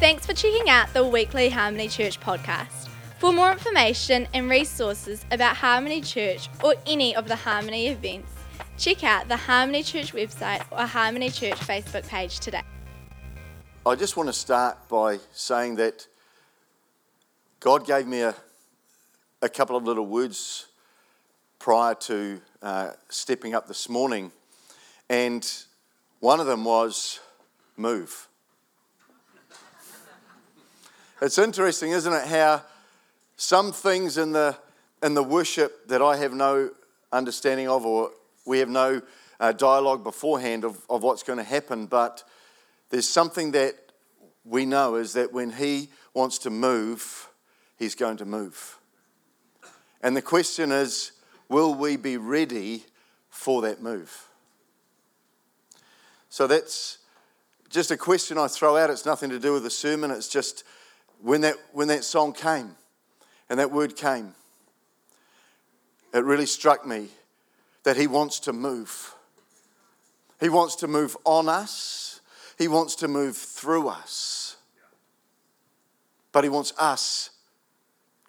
Thanks for checking out the weekly Harmony Church podcast. For more information and resources about Harmony Church or any of the Harmony events, check out the Harmony Church website or Harmony Church Facebook page today. I just want to start by saying that God gave me a, a couple of little words prior to uh, stepping up this morning, and one of them was move. It's interesting, isn't it, how some things in the, in the worship that I have no understanding of, or we have no uh, dialogue beforehand of, of what's going to happen, but there's something that we know is that when He wants to move, He's going to move. And the question is, will we be ready for that move? So that's just a question I throw out. It's nothing to do with the sermon. It's just when that, when that song came and that word came, it really struck me that He wants to move. He wants to move on us, He wants to move through us. But He wants us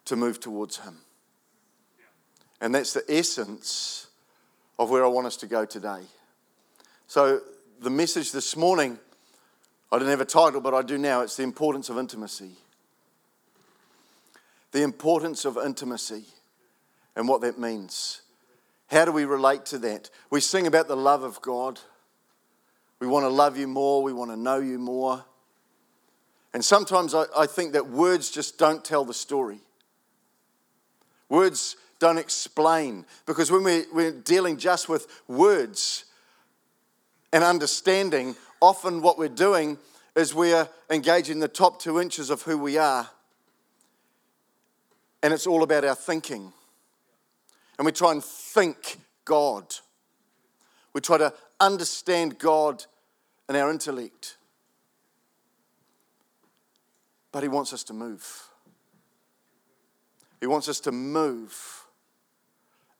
to move towards Him. And that's the essence of where I want us to go today. So, the message this morning, I didn't have a title, but I do now. It's the importance of intimacy. The importance of intimacy and what that means. How do we relate to that? We sing about the love of God. We want to love you more. We want to know you more. And sometimes I, I think that words just don't tell the story. Words don't explain. Because when we, we're dealing just with words and understanding, often what we're doing is we're engaging the top two inches of who we are. And it's all about our thinking. And we try and think God. We try to understand God in our intellect. But He wants us to move. He wants us to move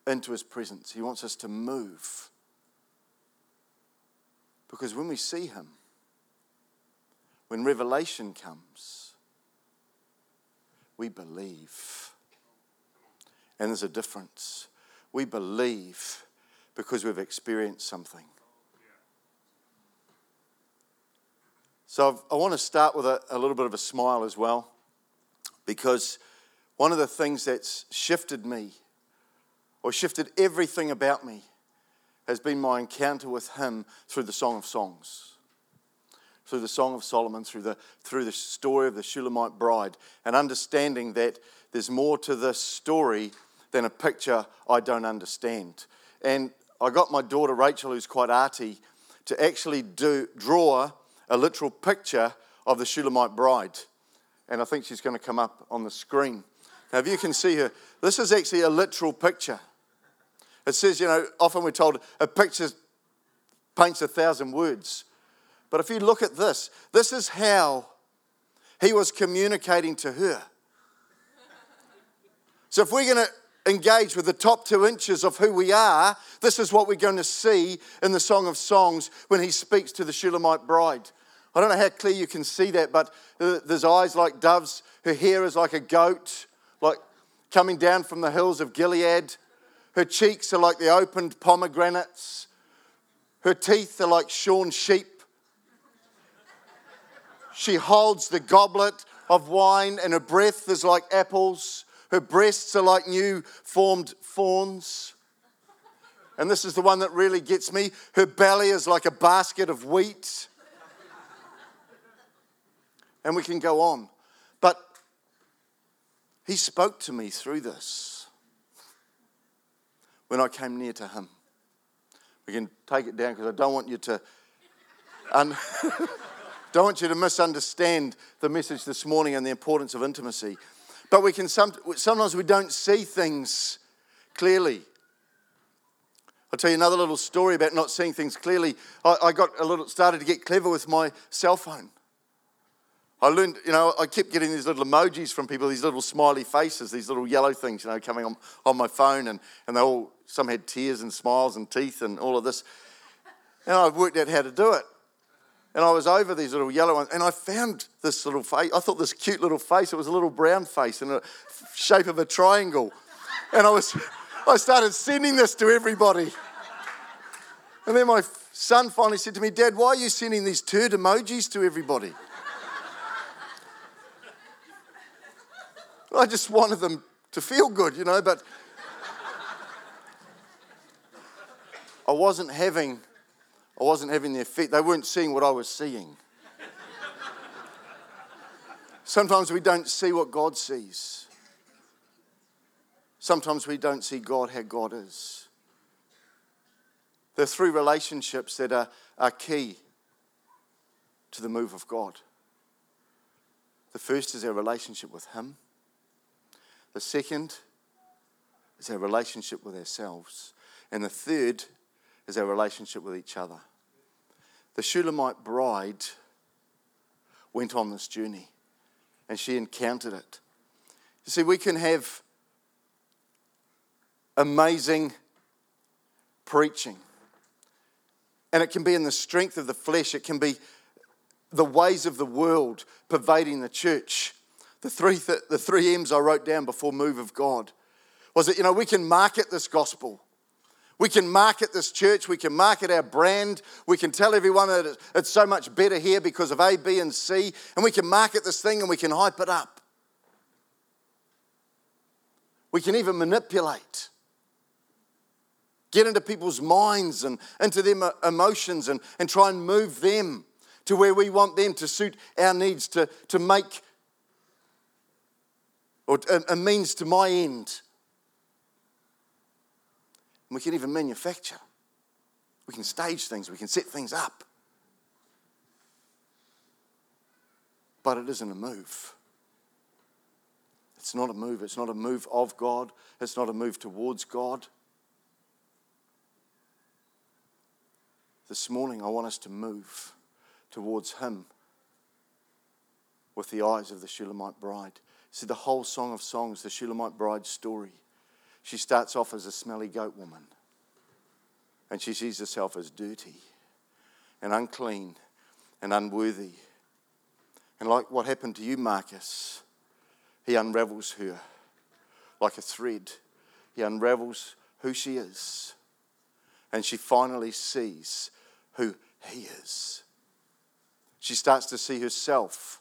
into His presence. He wants us to move. Because when we see Him, when revelation comes, we believe. And there's a difference. We believe because we've experienced something. So I've, i want to start with a, a little bit of a smile as well, because one of the things that's shifted me, or shifted everything about me, has been my encounter with Him through the Song of Songs, through the Song of Solomon, through the, through the story of the Shulamite bride, and understanding that there's more to this story than a picture I don't understand. And I got my daughter Rachel, who's quite arty, to actually do, draw a literal picture of the Shulamite bride. And I think she's going to come up on the screen. Now, if you can see her, this is actually a literal picture. It says, you know, often we're told a picture paints a thousand words. But if you look at this, this is how he was communicating to her. So if we're going to engage with the top two inches of who we are, this is what we're going to see in the Song of Songs when he speaks to the Shulamite bride. I don't know how clear you can see that, but uh, there's eyes like doves. Her hair is like a goat, like coming down from the hills of Gilead. Her cheeks are like the opened pomegranates. Her teeth are like shorn sheep. She holds the goblet of wine, and her breath is like apples. Her breasts are like new formed fawns. And this is the one that really gets me. Her belly is like a basket of wheat and we can go on. But he spoke to me through this when I came near to him. We can take it down because I don't want you to. Un- don't want you to misunderstand the message this morning and the importance of intimacy. But we can some, sometimes we don't see things clearly. I'll tell you another little story about not seeing things clearly. I, I got a little started to get clever with my cell phone. I learned, you know, I kept getting these little emojis from people, these little smiley faces, these little yellow things, you know, coming on, on my phone, and, and they all, some had tears and smiles and teeth and all of this. And I've worked out how to do it. And I was over these little yellow ones, and I found this little face. I thought this cute little face. It was a little brown face in the shape of a triangle. And I was, I started sending this to everybody. And then my son finally said to me, Dad, why are you sending these turd emojis to everybody? I just wanted them to feel good, you know, but I wasn't having I wasn't having the effect. They weren't seeing what I was seeing. Sometimes we don't see what God sees. Sometimes we don't see God how God is. There are three relationships that are, are key to the move of God. The first is our relationship with Him. The second is our relationship with ourselves. And the third is our relationship with each other. The Shulamite bride went on this journey and she encountered it. You see, we can have amazing preaching, and it can be in the strength of the flesh, it can be the ways of the world pervading the church. The three, th- the three M's I wrote down before Move of God was that, you know, we can market this gospel. We can market this church, we can market our brand, we can tell everyone that it's so much better here because of A, B, and C, and we can market this thing and we can hype it up. We can even manipulate, get into people's minds and into their uh, emotions and, and try and move them to where we want them to suit our needs, to, to make or a, a means to my end. And we can even manufacture. We can stage things, we can set things up. But it isn't a move. It's not a move. It's not a move of God. It's not a move towards God. This morning, I want us to move towards Him with the eyes of the Shulamite bride. See, the whole Song of Songs, the Shulamite bride story, she starts off as a smelly goat woman. And she sees herself as dirty and unclean and unworthy. And like what happened to you, Marcus, he unravels her like a thread. He unravels who she is. And she finally sees who he is. She starts to see herself.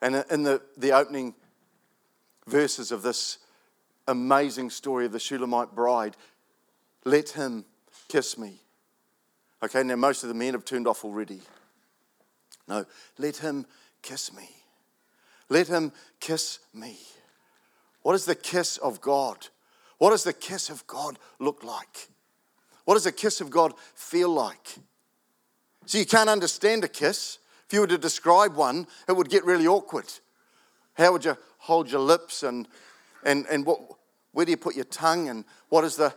And in the, the opening verses of this amazing story of the Shulamite bride. Let him kiss me. Okay, now most of the men have turned off already. No, let him kiss me. Let him kiss me. What is the kiss of God? What does the kiss of God look like? What does the kiss of God feel like? So you can't understand a kiss. If you were to describe one, it would get really awkward. How would you hold your lips and, and, and what, where do you put your tongue and what is the.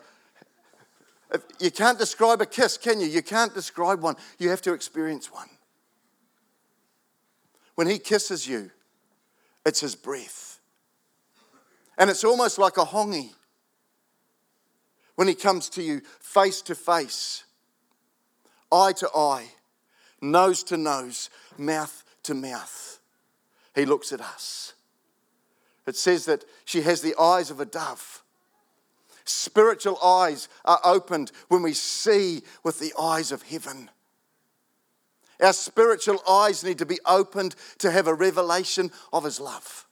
You can't describe a kiss, can you? You can't describe one. You have to experience one. When he kisses you, it's his breath. And it's almost like a hongi when he comes to you face to face, eye to eye, nose to nose, mouth to mouth. He looks at us. It says that she has the eyes of a dove. Spiritual eyes are opened when we see with the eyes of heaven. Our spiritual eyes need to be opened to have a revelation of His love,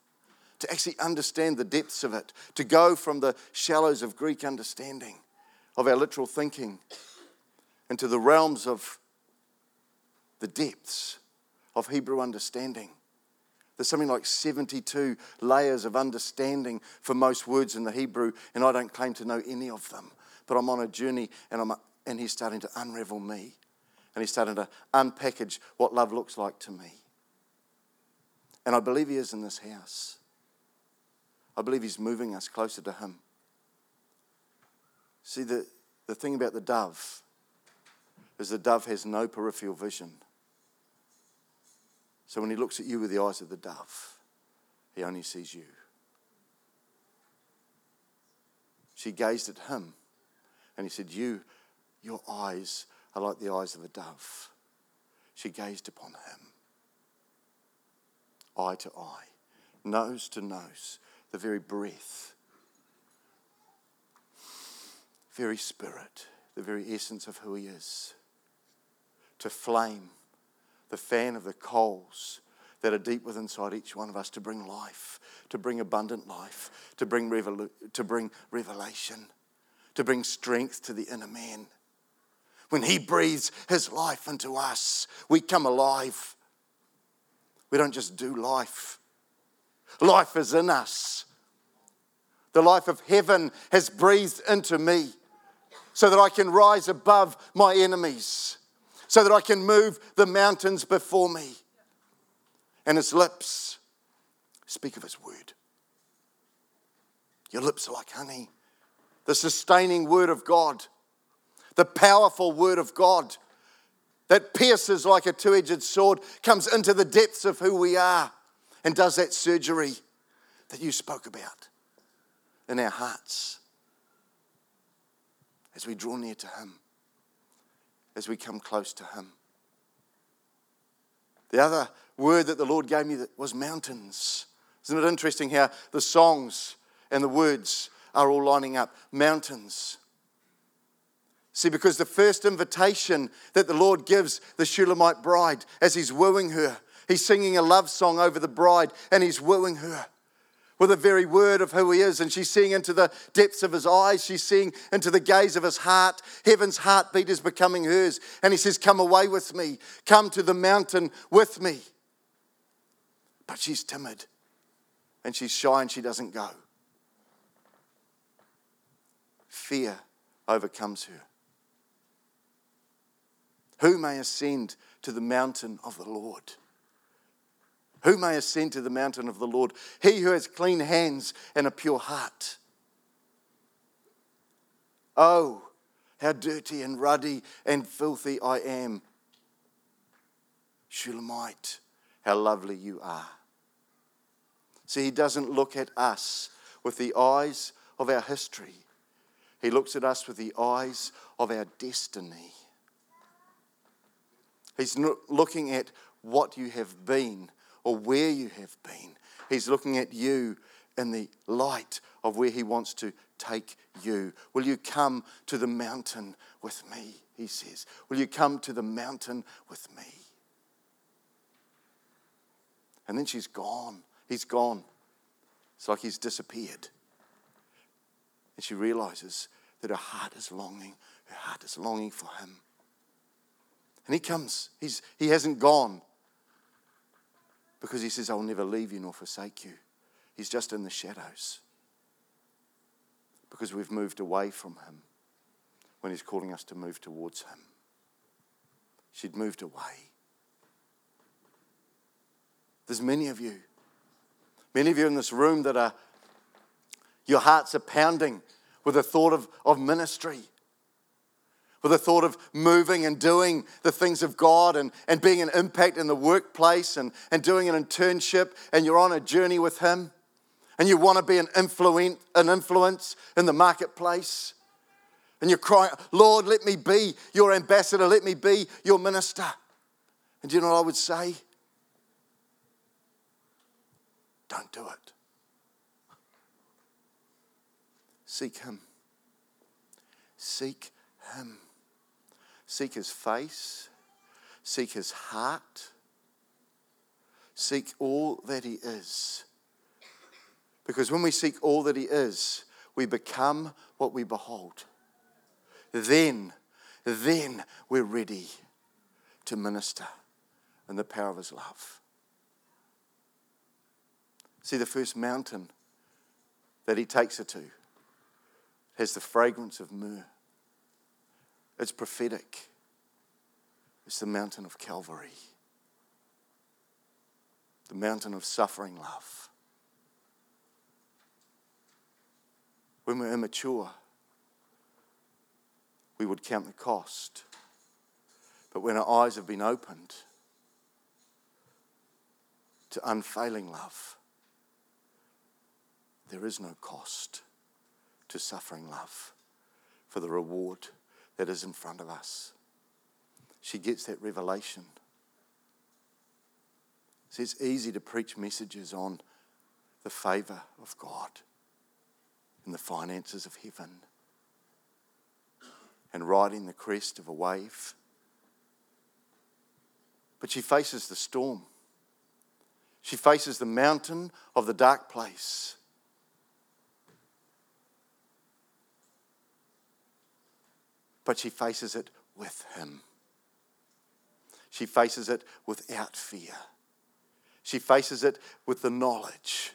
to actually understand the depths of it, to go from the shallows of Greek understanding, of our literal thinking, into the realms of the depths of Hebrew understanding. There's something like 72 layers of understanding for most words in the Hebrew, and I don't claim to know any of them. But I'm on a journey, and, I'm, and he's starting to unravel me. And he's starting to unpackage what love looks like to me. And I believe he is in this house. I believe he's moving us closer to him. See, the, the thing about the dove is the dove has no peripheral vision. So when he looks at you with the eyes of the dove, he only sees you. She gazed at him and he said, You, your eyes are like the eyes of a dove. She gazed upon him, eye to eye, nose to nose, the very breath, very spirit, the very essence of who he is. To flame the fan of the coals that are deep within inside each one of us to bring life, to bring abundant life, to bring, revolu- to bring revelation, to bring strength to the inner man. When He breathes His life into us, we come alive. We don't just do life, life is in us. The life of heaven has breathed into me so that I can rise above my enemies, so that I can move the mountains before me. And His lips speak of His word. Your lips are like honey, the sustaining word of God the powerful word of God that pierces like a two edged sword, comes into the depths of who we are and does that surgery that you spoke about in our hearts as we draw near to Him, as we come close to Him. The other word that the Lord gave me was mountains. Isn't it interesting how the songs and the words are all lining up? Mountains. See, because the first invitation that the Lord gives the Shulamite bride as he's wooing her, he's singing a love song over the bride and he's wooing her with the very word of who he is. And she's seeing into the depths of his eyes, she's seeing into the gaze of his heart. Heaven's heartbeat is becoming hers. And he says, Come away with me, come to the mountain with me. But she's timid and she's shy and she doesn't go. Fear overcomes her. Who may ascend to the mountain of the Lord? Who may ascend to the mountain of the Lord? He who has clean hands and a pure heart. Oh, how dirty and ruddy and filthy I am. Shulamite, how lovely you are. See, he doesn't look at us with the eyes of our history, he looks at us with the eyes of our destiny. He's not looking at what you have been or where you have been. He's looking at you in the light of where He wants to take you. Will you come to the mountain with me? He says. Will you come to the mountain with me? And then she's gone. He's gone. It's like he's disappeared. And she realizes that her heart is longing. Her heart is longing for him. And he comes. He's, he hasn't gone because he says, I'll never leave you nor forsake you. He's just in the shadows because we've moved away from him when he's calling us to move towards him. She'd moved away. There's many of you, many of you in this room that are, your hearts are pounding with the thought of, of ministry with the thought of moving and doing the things of God and, and being an impact in the workplace and, and doing an internship, and you're on a journey with Him, and you want to be an, influence, an influence in the marketplace, and you're crying, Lord, let me be your ambassador, let me be your minister. And do you know what I would say? Don't do it. Seek Him. Seek Him. Seek his face, seek his heart, seek all that he is. Because when we seek all that he is, we become what we behold. Then, then we're ready to minister in the power of his love. See, the first mountain that he takes her to has the fragrance of myrrh. It's prophetic. It's the mountain of Calvary, the mountain of suffering love. When we're immature, we would count the cost. But when our eyes have been opened to unfailing love, there is no cost to suffering love for the reward that is in front of us. she gets that revelation. See, it's easy to preach messages on the favor of God and the finances of heaven and riding the crest of a wave. But she faces the storm. She faces the mountain of the dark place. But she faces it with him. She faces it without fear. She faces it with the knowledge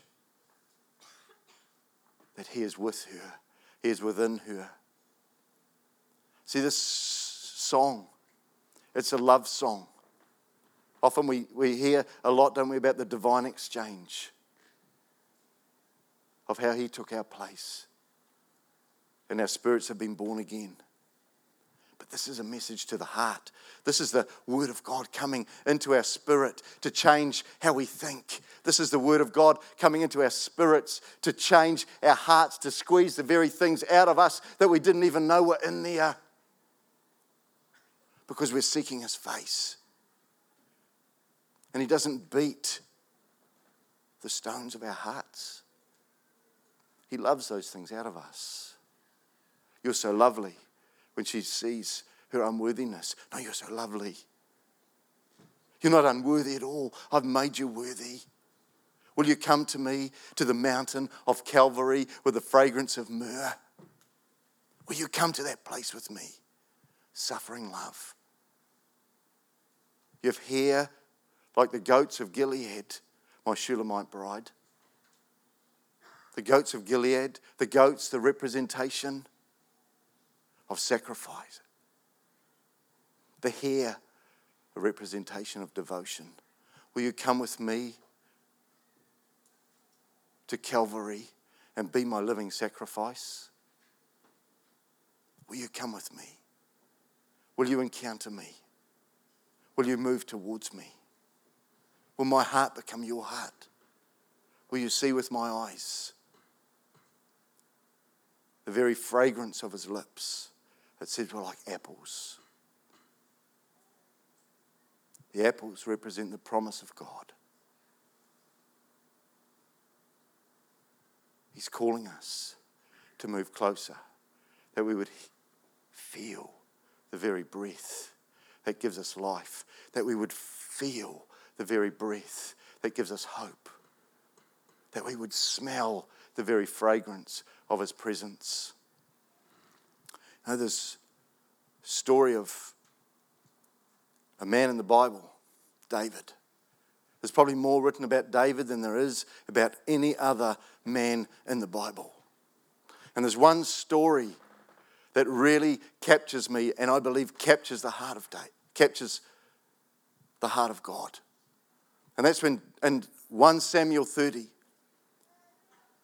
that He is with her, He is within her. See, this song, it's a love song. Often we, we hear a lot, don't we, about the divine exchange of how He took our place and our spirits have been born again. This is a message to the heart. This is the Word of God coming into our spirit to change how we think. This is the Word of God coming into our spirits to change our hearts, to squeeze the very things out of us that we didn't even know were in there. Because we're seeking His face. And He doesn't beat the stones of our hearts, He loves those things out of us. You're so lovely when she sees her unworthiness. No, you're so lovely. You're not unworthy at all. I've made you worthy. Will you come to me to the mountain of Calvary with the fragrance of myrrh? Will you come to that place with me? Suffering love. You have hair like the goats of Gilead, my Shulamite bride. The goats of Gilead, the goats, the representation of sacrifice. The hair, a representation of devotion. Will you come with me to Calvary and be my living sacrifice? Will you come with me? Will you encounter me? Will you move towards me? Will my heart become your heart? Will you see with my eyes the very fragrance of his lips? It says we're like apples. The apples represent the promise of God. He's calling us to move closer, that we would feel the very breath that gives us life, that we would feel the very breath that gives us hope, that we would smell the very fragrance of His presence. Now, this story of a man in the Bible, David. There's probably more written about David than there is about any other man in the Bible. And there's one story that really captures me and I believe captures the heart of David, captures the heart of God. And that's when in 1 Samuel 30,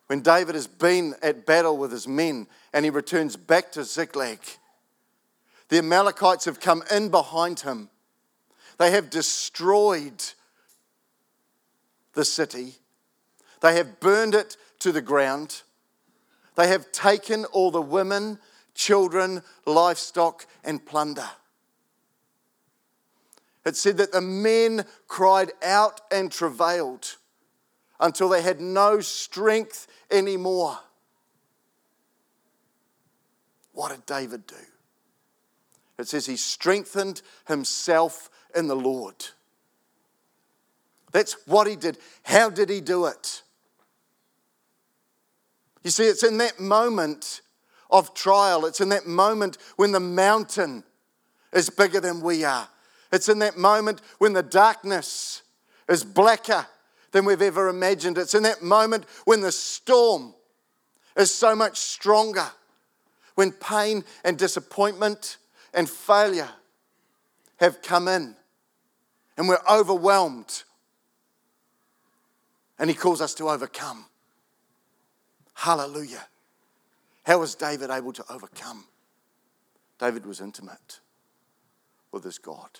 when David has been at battle with his men and he returns back to Ziklag, the Amalekites have come in behind him. They have destroyed the city, they have burned it to the ground, they have taken all the women, children, livestock, and plunder. It said that the men cried out and travailed until they had no strength anymore. What did David do? It says he strengthened himself in the Lord. That's what he did. How did he do it? You see, it's in that moment of trial, it's in that moment when the mountain is bigger than we are. It's in that moment when the darkness is blacker than we've ever imagined. It's in that moment when the storm is so much stronger, when pain and disappointment and failure have come in and we're overwhelmed. And He calls us to overcome. Hallelujah. How was David able to overcome? David was intimate with his God.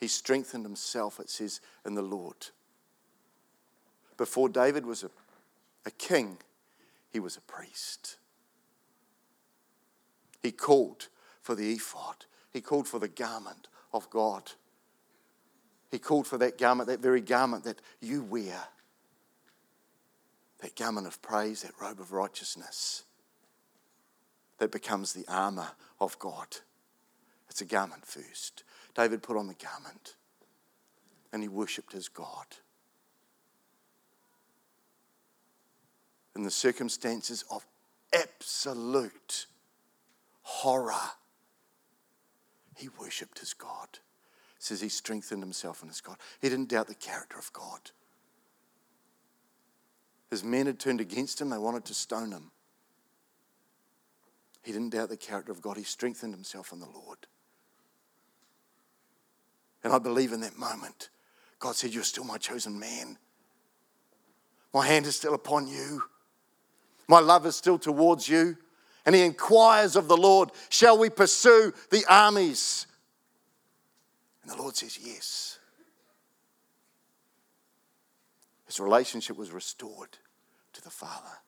He strengthened himself, it says, in the Lord. Before David was a, a king, he was a priest. He called for the ephod He called for the garment of God. He called for that garment, that very garment that you wear. That garment of praise, that robe of righteousness that becomes the armor of God. It's a garment first. David put on the garment and he worshipped his God. In the circumstances of absolute horror, he worshipped his God. It says he strengthened himself in his God. He didn't doubt the character of God. His men had turned against him, they wanted to stone him. He didn't doubt the character of God, he strengthened himself in the Lord. And I believe in that moment, God said, You're still my chosen man. My hand is still upon you. My love is still towards you. And he inquires of the Lord, Shall we pursue the armies? And the Lord says, Yes. His relationship was restored to the Father.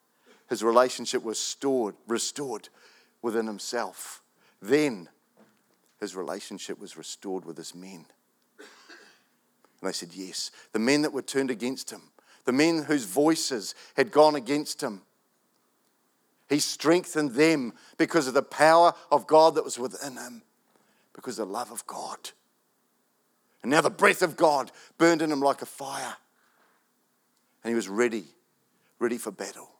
His relationship was stored, restored within himself. Then his relationship was restored with his men. And they said, Yes. The men that were turned against him, the men whose voices had gone against him, he strengthened them because of the power of God that was within him, because of the love of God. And now the breath of God burned in him like a fire. And he was ready, ready for battle.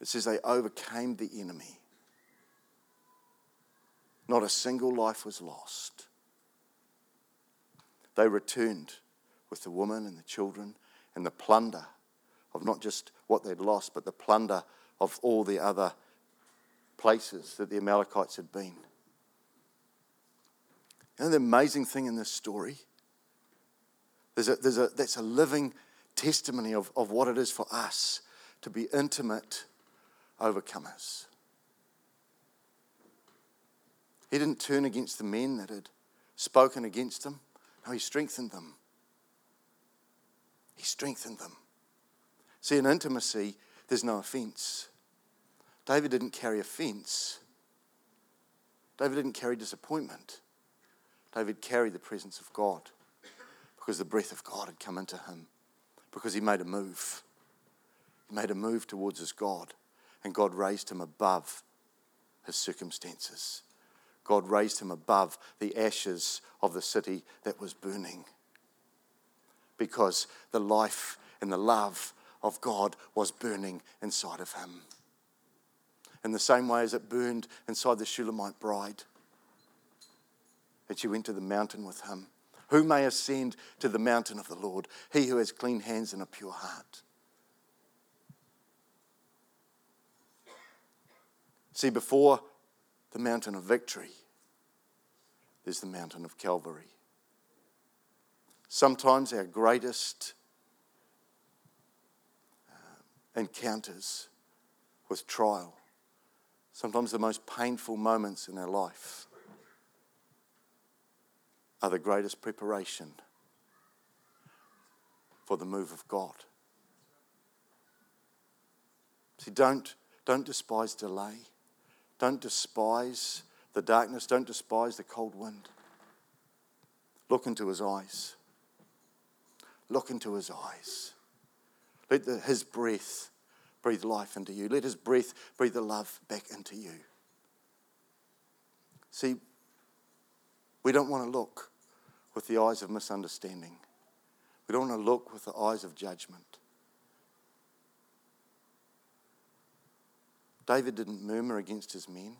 It says they overcame the enemy. Not a single life was lost. They returned with the woman and the children and the plunder of not just what they'd lost, but the plunder of all the other places that the Amalekites had been. You know the amazing thing in this story? There's a, there's a, that's a living testimony of, of what it is for us to be intimate overcomers. He didn't turn against the men that had spoken against him. No, he strengthened them. He strengthened them. See, in intimacy, there's no offense. David didn't carry offense. David didn't carry disappointment. David carried the presence of God because the breath of God had come into him, because he made a move. He made a move towards his God, and God raised him above his circumstances. God raised him above the ashes of the city that was burning. Because the life and the love of God was burning inside of him. In the same way as it burned inside the Shulamite bride, that she went to the mountain with him. Who may ascend to the mountain of the Lord? He who has clean hands and a pure heart. See, before the mountain of victory, there's the mountain of Calvary. Sometimes our greatest uh, encounters with trial, sometimes the most painful moments in our life, are the greatest preparation for the move of God. See, don't, don't despise delay. Don't despise the darkness. Don't despise the cold wind. Look into his eyes. Look into his eyes. Let the, his breath breathe life into you. Let his breath breathe the love back into you. See, we don't want to look with the eyes of misunderstanding. We don't want to look with the eyes of judgment. David didn't murmur against his men.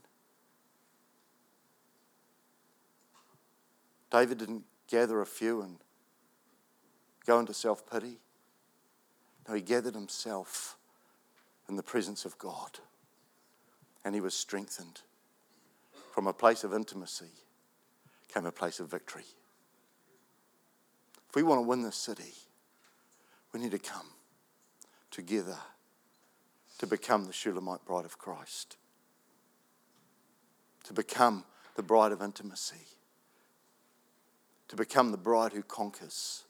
David didn't gather a few and go into self pity. No, he gathered himself in the presence of God and he was strengthened. From a place of intimacy came a place of victory. If we want to win this city, we need to come together to become the Shulamite bride of Christ, to become the bride of intimacy, to become the bride who conquers.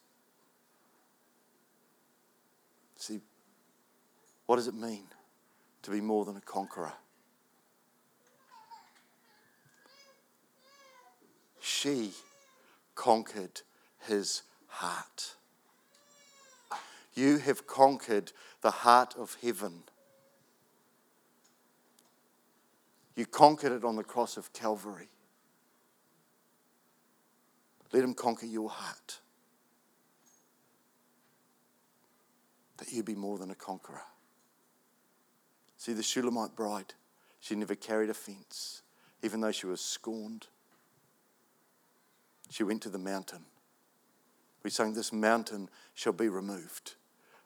See, what does it mean to be more than a conqueror? she conquered his heart. You have conquered the heart of heaven. You conquered it on the cross of Calvary. Let him conquer your heart. That you be more than a conqueror. See, the Shulamite bride, she never carried offense, even though she was scorned. She went to the mountain. We sang, This mountain shall be removed.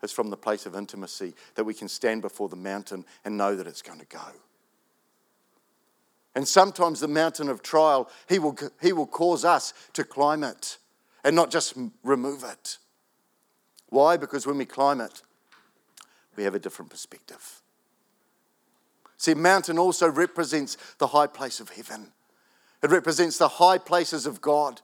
It's from the place of intimacy that we can stand before the mountain and know that it's going to go. And sometimes the mountain of trial, he will, he will cause us to climb it and not just remove it. Why? Because when we climb it, we have a different perspective. See, mountain also represents the high place of heaven. It represents the high places of God.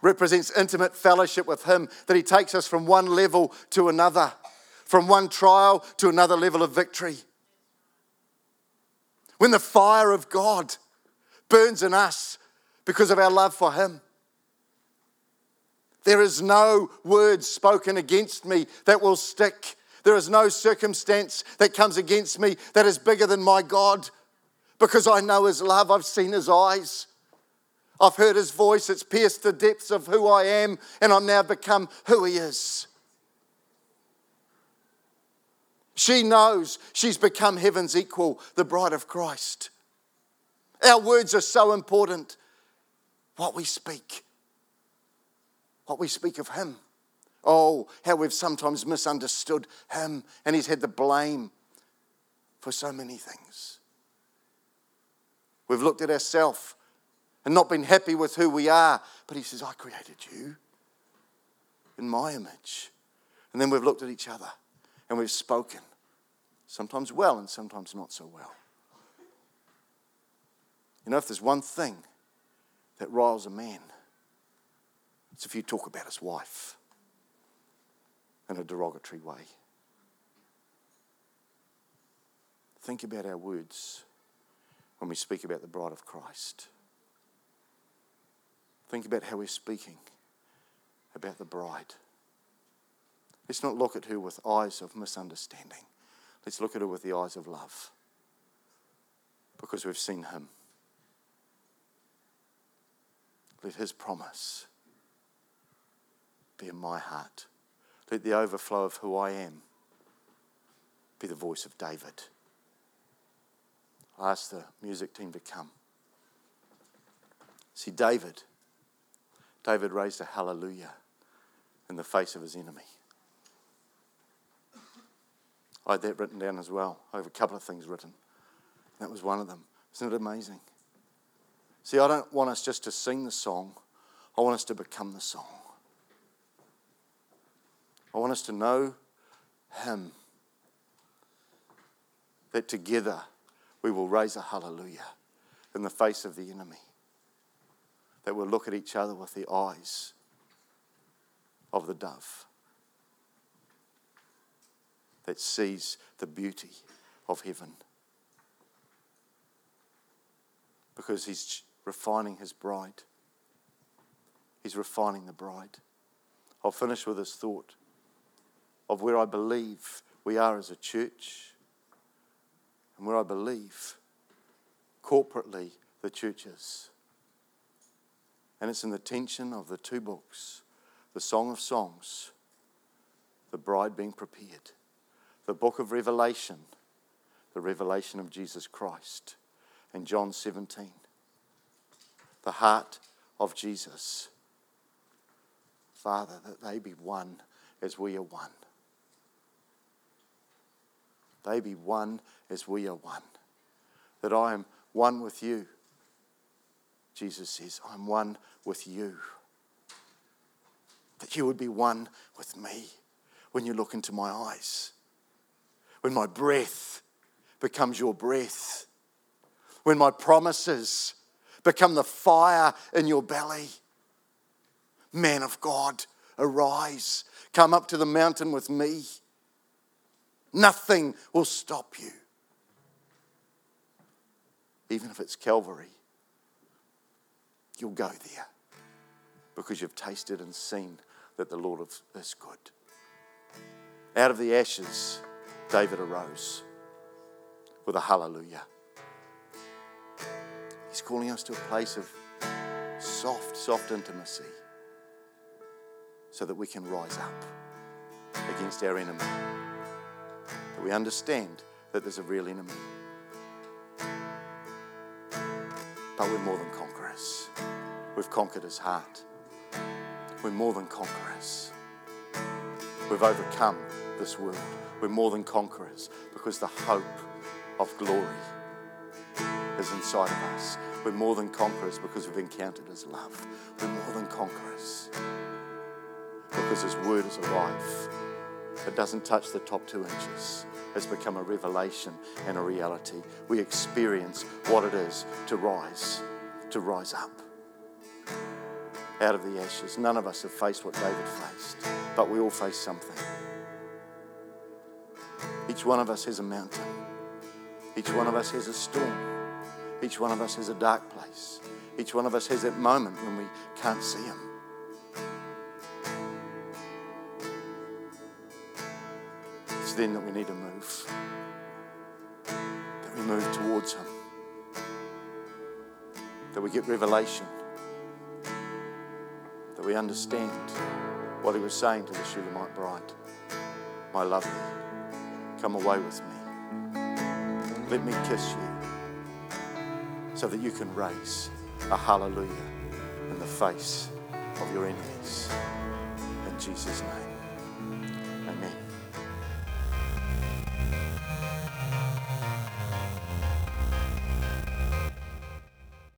Represents intimate fellowship with Him, that He takes us from one level to another, from one trial to another level of victory when the fire of God burns in us because of our love for Him. There is no word spoken against me that will stick. There is no circumstance that comes against me that is bigger than my God because I know His love. I've seen His eyes. I've heard His voice. It's pierced the depths of who I am, and I'm now become who He is. She knows she's become heaven's equal, the bride of Christ. Our words are so important. What we speak, what we speak of Him. Oh, how we've sometimes misunderstood Him, and He's had the blame for so many things. We've looked at ourselves and not been happy with who we are, but He says, I created you in my image. And then we've looked at each other and we've spoken sometimes well and sometimes not so well. You know, if there's one thing that riles a man, it's if you talk about his wife in a derogatory way. Think about our words when we speak about the bride of Christ. Think about how we're speaking about the bride. Let's not look at her with eyes of misunderstanding. Let's look at it with the eyes of love because we've seen him. Let his promise be in my heart. Let the overflow of who I am be the voice of David. I ask the music team to come. See, David, David raised a hallelujah in the face of his enemy. I had that written down as well. I have a couple of things written. That was one of them. Isn't it amazing? See, I don't want us just to sing the song, I want us to become the song. I want us to know Him. That together we will raise a hallelujah in the face of the enemy. That we'll look at each other with the eyes of the dove that sees the beauty of heaven. Because he's refining his bride. He's refining the bride. I'll finish with this thought of where I believe we are as a church and where I believe corporately the church is. And it's in the tension of the two books the Song of Songs, the bride being prepared the book of Revelation, the revelation of Jesus Christ, and John 17, the heart of Jesus. Father, that they be one as we are one. They be one as we are one. That I am one with you. Jesus says, I'm one with you. That you would be one with me when you look into my eyes when my breath becomes your breath, when my promises become the fire in your belly. Man of God, arise, come up to the mountain with me. Nothing will stop you, even if it's Calvary. you'll go there because you've tasted and seen that the Lord is good. Out of the ashes, David arose with a hallelujah. He's calling us to a place of soft, soft intimacy so that we can rise up against our enemy. That we understand that there's a real enemy. But we're more than conquerors. We've conquered his heart. We're more than conquerors. We've overcome this world. We're more than conquerors because the hope of glory is inside of us. We're more than conquerors because we've encountered His love. We're more than conquerors because His word is alive. It doesn't touch the top two inches. It's become a revelation and a reality. We experience what it is to rise, to rise up out of the ashes. None of us have faced what David faced, but we all face something. Each one of us has a mountain. Each one of us has a storm. Each one of us has a dark place. Each one of us has that moment when we can't see Him. It's then that we need to move. That we move towards Him. That we get revelation. That we understand what He was saying to the Shulamite bride. My lovely, come away with me. Let me kiss you so that you can raise a hallelujah in the face of your enemies. In Jesus' name.